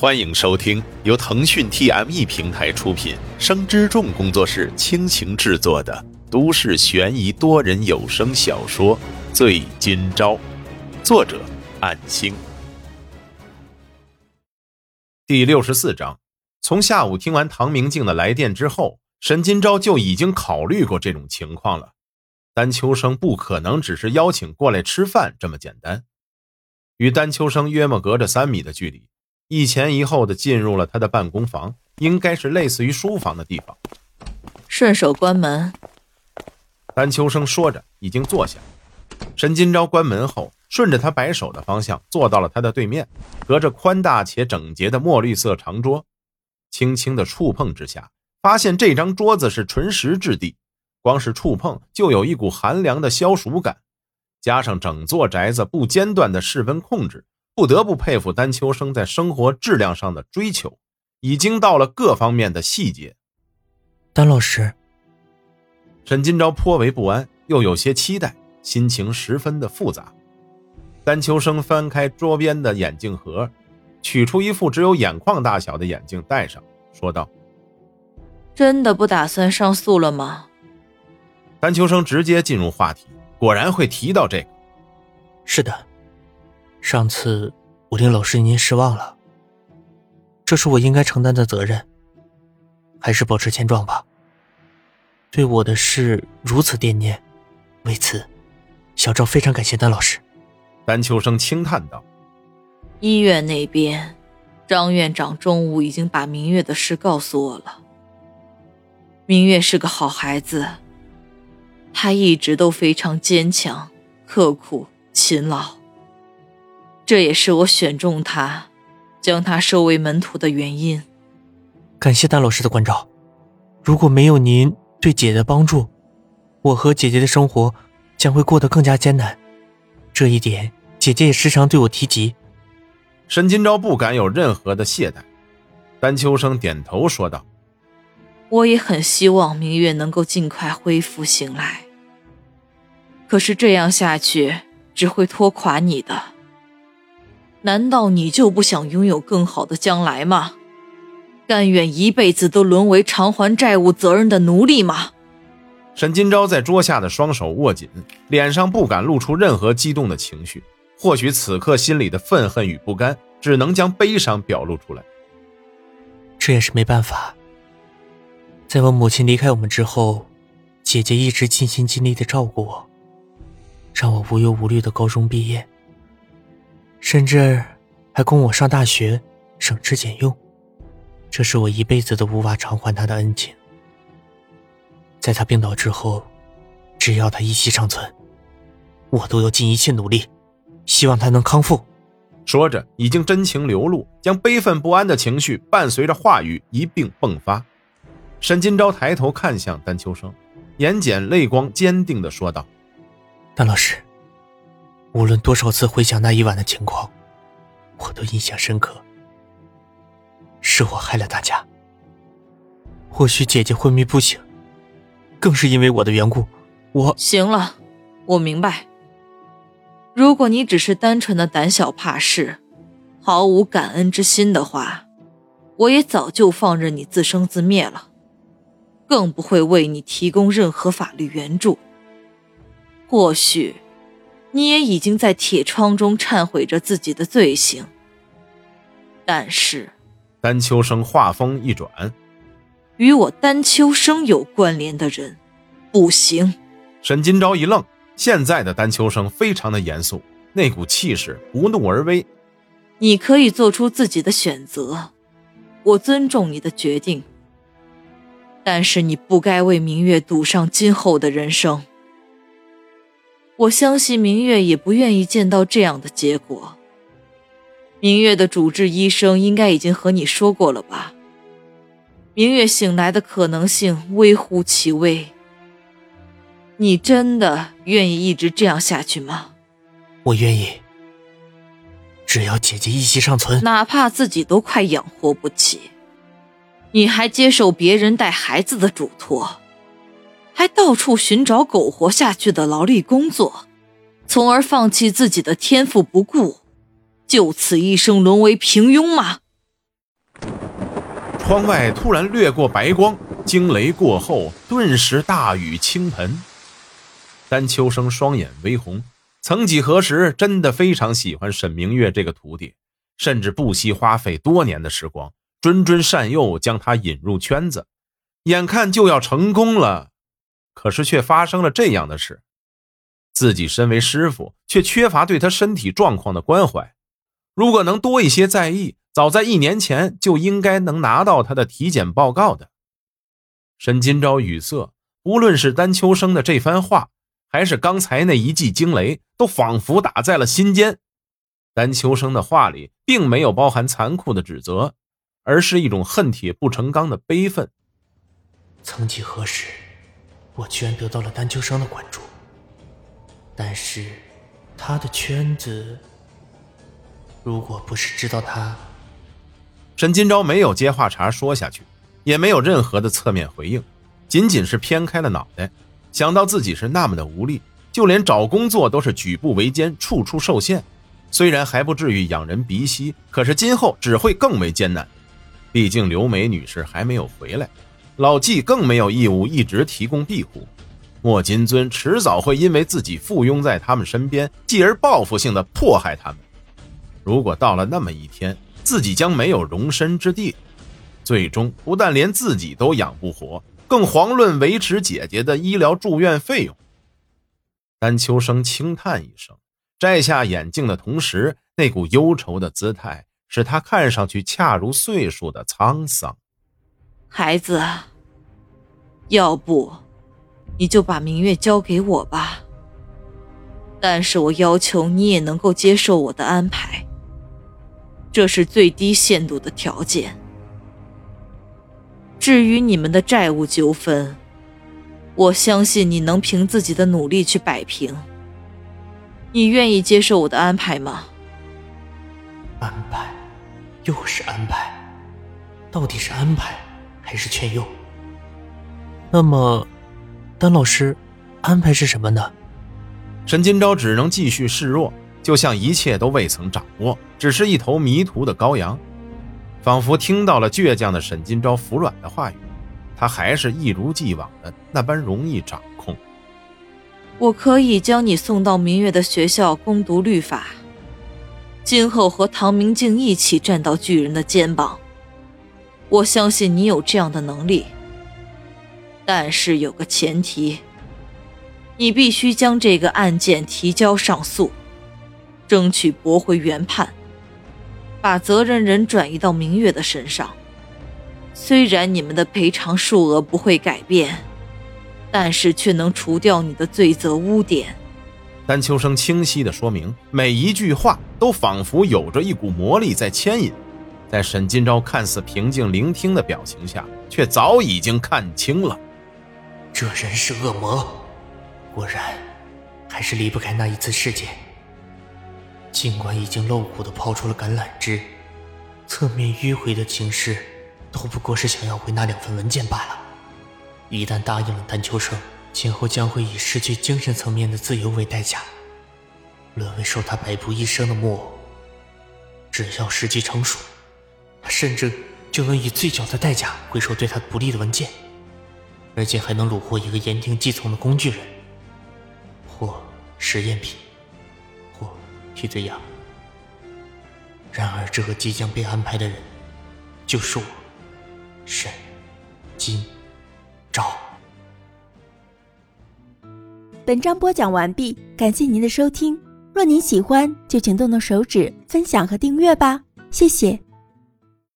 欢迎收听由腾讯 TME 平台出品、生之众工作室倾情制作的都市悬疑多人有声小说《醉今朝》，作者：暗星。第六十四章。从下午听完唐明镜的来电之后，沈今朝就已经考虑过这种情况了。丹秋生不可能只是邀请过来吃饭这么简单。与丹秋生约莫隔着三米的距离。一前一后的进入了他的办公房，应该是类似于书房的地方。顺手关门。丹秋生说着，已经坐下。沈金钊关门后，顺着他摆手的方向坐到了他的对面，隔着宽大且整洁的墨绿色长桌，轻轻的触碰之下，发现这张桌子是纯石质地，光是触碰就有一股寒凉的消暑感，加上整座宅子不间断的室温控制。不得不佩服丹秋生在生活质量上的追求，已经到了各方面的细节。丹老师，沈金钊颇为不安，又有些期待，心情十分的复杂。丹秋生翻开桌边的眼镜盒，取出一副只有眼眶大小的眼镜戴上，说道：“真的不打算上诉了吗？”丹秋生直接进入话题，果然会提到这个。是的。上次我令老师您失望了，这是我应该承担的责任。还是保持现状吧。对我的事如此惦念，为此，小赵非常感谢丹老师。丹秋生轻叹道：“医院那边，张院长中午已经把明月的事告诉我了。明月是个好孩子，她一直都非常坚强、刻苦、勤劳。”这也是我选中他，将他收为门徒的原因。感谢丹老师的关照，如果没有您对姐姐的帮助，我和姐姐的生活将会过得更加艰难。这一点，姐姐也时常对我提及。沈金钊不敢有任何的懈怠。丹秋生点头说道：“我也很希望明月能够尽快恢复醒来。可是这样下去，只会拖垮你的。”难道你就不想拥有更好的将来吗？甘愿一辈子都沦为偿还债务责任的奴隶吗？沈金钊在桌下的双手握紧，脸上不敢露出任何激动的情绪。或许此刻心里的愤恨与不甘，只能将悲伤表露出来。这也是没办法。在我母亲离开我们之后，姐姐一直尽心尽力的照顾我，让我无忧无虑的高中毕业。甚至还供我上大学，省吃俭用，这是我一辈子都无法偿还他的恩情。在他病倒之后，只要他一息尚存，我都要尽一切努力，希望他能康复。说着，已经真情流露，将悲愤不安的情绪伴随着话语一并迸发。沈金钊抬头看向丹秋生，眼睑泪光，坚定地说道：“丹老师。”无论多少次回想那一晚的情况，我都印象深刻。是我害了大家。或许姐姐昏迷不醒，更是因为我的缘故。我行了，我明白。如果你只是单纯的胆小怕事，毫无感恩之心的话，我也早就放任你自生自灭了，更不会为你提供任何法律援助。或许。你也已经在铁窗中忏悔着自己的罪行，但是，丹秋生话锋一转，与我丹秋生有关联的人，不行。沈金钊一愣，现在的丹秋生非常的严肃，那股气势不怒而威。你可以做出自己的选择，我尊重你的决定，但是你不该为明月赌上今后的人生。我相信明月也不愿意见到这样的结果。明月的主治医生应该已经和你说过了吧？明月醒来的可能性微乎其微。你真的愿意一直这样下去吗？我愿意。只要姐姐一息尚存，哪怕自己都快养活不起，你还接受别人带孩子的嘱托？还到处寻找苟活下去的劳力工作，从而放弃自己的天赋不顾，就此一生沦为平庸吗？窗外突然掠过白光，惊雷过后，顿时大雨倾盆。丹秋生双眼微红，曾几何时，真的非常喜欢沈明月这个徒弟，甚至不惜花费多年的时光，谆谆善诱，将他引入圈子。眼看就要成功了，可是却发生了这样的事。自己身为师傅，却缺乏对他身体状况的关怀。如果能多一些在意，早在一年前就应该能拿到他的体检报告的。沈金钊语塞，无论是丹秋生的这番话，还是刚才那一记惊雷，都仿佛打在了心间。丹秋生的话里并没有包含残酷的指责，而是一种恨铁不成钢的悲愤。曾几何时，我居然得到了丹秋生的关注。但是，他的圈子，如果不是知道他，沈金钊没有接话茬说下去，也没有任何的侧面回应，仅仅是偏开了脑袋。想到自己是那么的无力，就连找工作都是举步维艰，处处受限。虽然还不至于仰人鼻息，可是今后只会更为艰难。毕竟刘梅女士还没有回来，老纪更没有义务一直提供庇护。莫金尊迟早会因为自己附庸在他们身边，继而报复性的迫害他们。如果到了那么一天，自己将没有容身之地，最终不但连自己都养不活，更遑论维持姐姐的医疗住院费用。丹秋生轻叹一声，摘下眼镜的同时，那股忧愁的姿态使他看上去恰如岁数的沧桑。孩子，要不？你就把明月交给我吧，但是我要求你也能够接受我的安排，这是最低限度的条件。至于你们的债务纠纷，我相信你能凭自己的努力去摆平。你愿意接受我的安排吗？安排，又是安排，到底是安排还是劝诱？那么。丹老师，安排是什么呢？沈金钊只能继续示弱，就像一切都未曾掌握，只是一头迷途的羔羊。仿佛听到了倔强的沈金钊服软的话语，他还是一如既往的那般容易掌控。我可以将你送到明月的学校攻读律法，今后和唐明镜一起站到巨人的肩膀。我相信你有这样的能力。但是有个前提，你必须将这个案件提交上诉，争取驳回原判，把责任人转移到明月的身上。虽然你们的赔偿数额不会改变，但是却能除掉你的罪责污点。丹秋生清晰地说明，每一句话都仿佛有着一股魔力在牵引。在沈金钊看似平静聆听的表情下，却早已经看清了。这人是恶魔，果然，还是离不开那一次事件。尽管已经露骨的抛出了橄榄枝，侧面迂回的情势，都不过是想要回那两份文件罢了。一旦答应了丹秋生，今后将会以失去精神层面的自由为代价，沦为受他摆布一生的木偶。只要时机成熟，他甚至就能以最小的代价回收对他不利的文件。而且还能虏获一个言听计从的工具人，或实验品，或替罪羊。然而，这个即将被安排的人，就是我，沈金钊。本章播讲完毕，感谢您的收听。若您喜欢，就请动动手指分享和订阅吧，谢谢。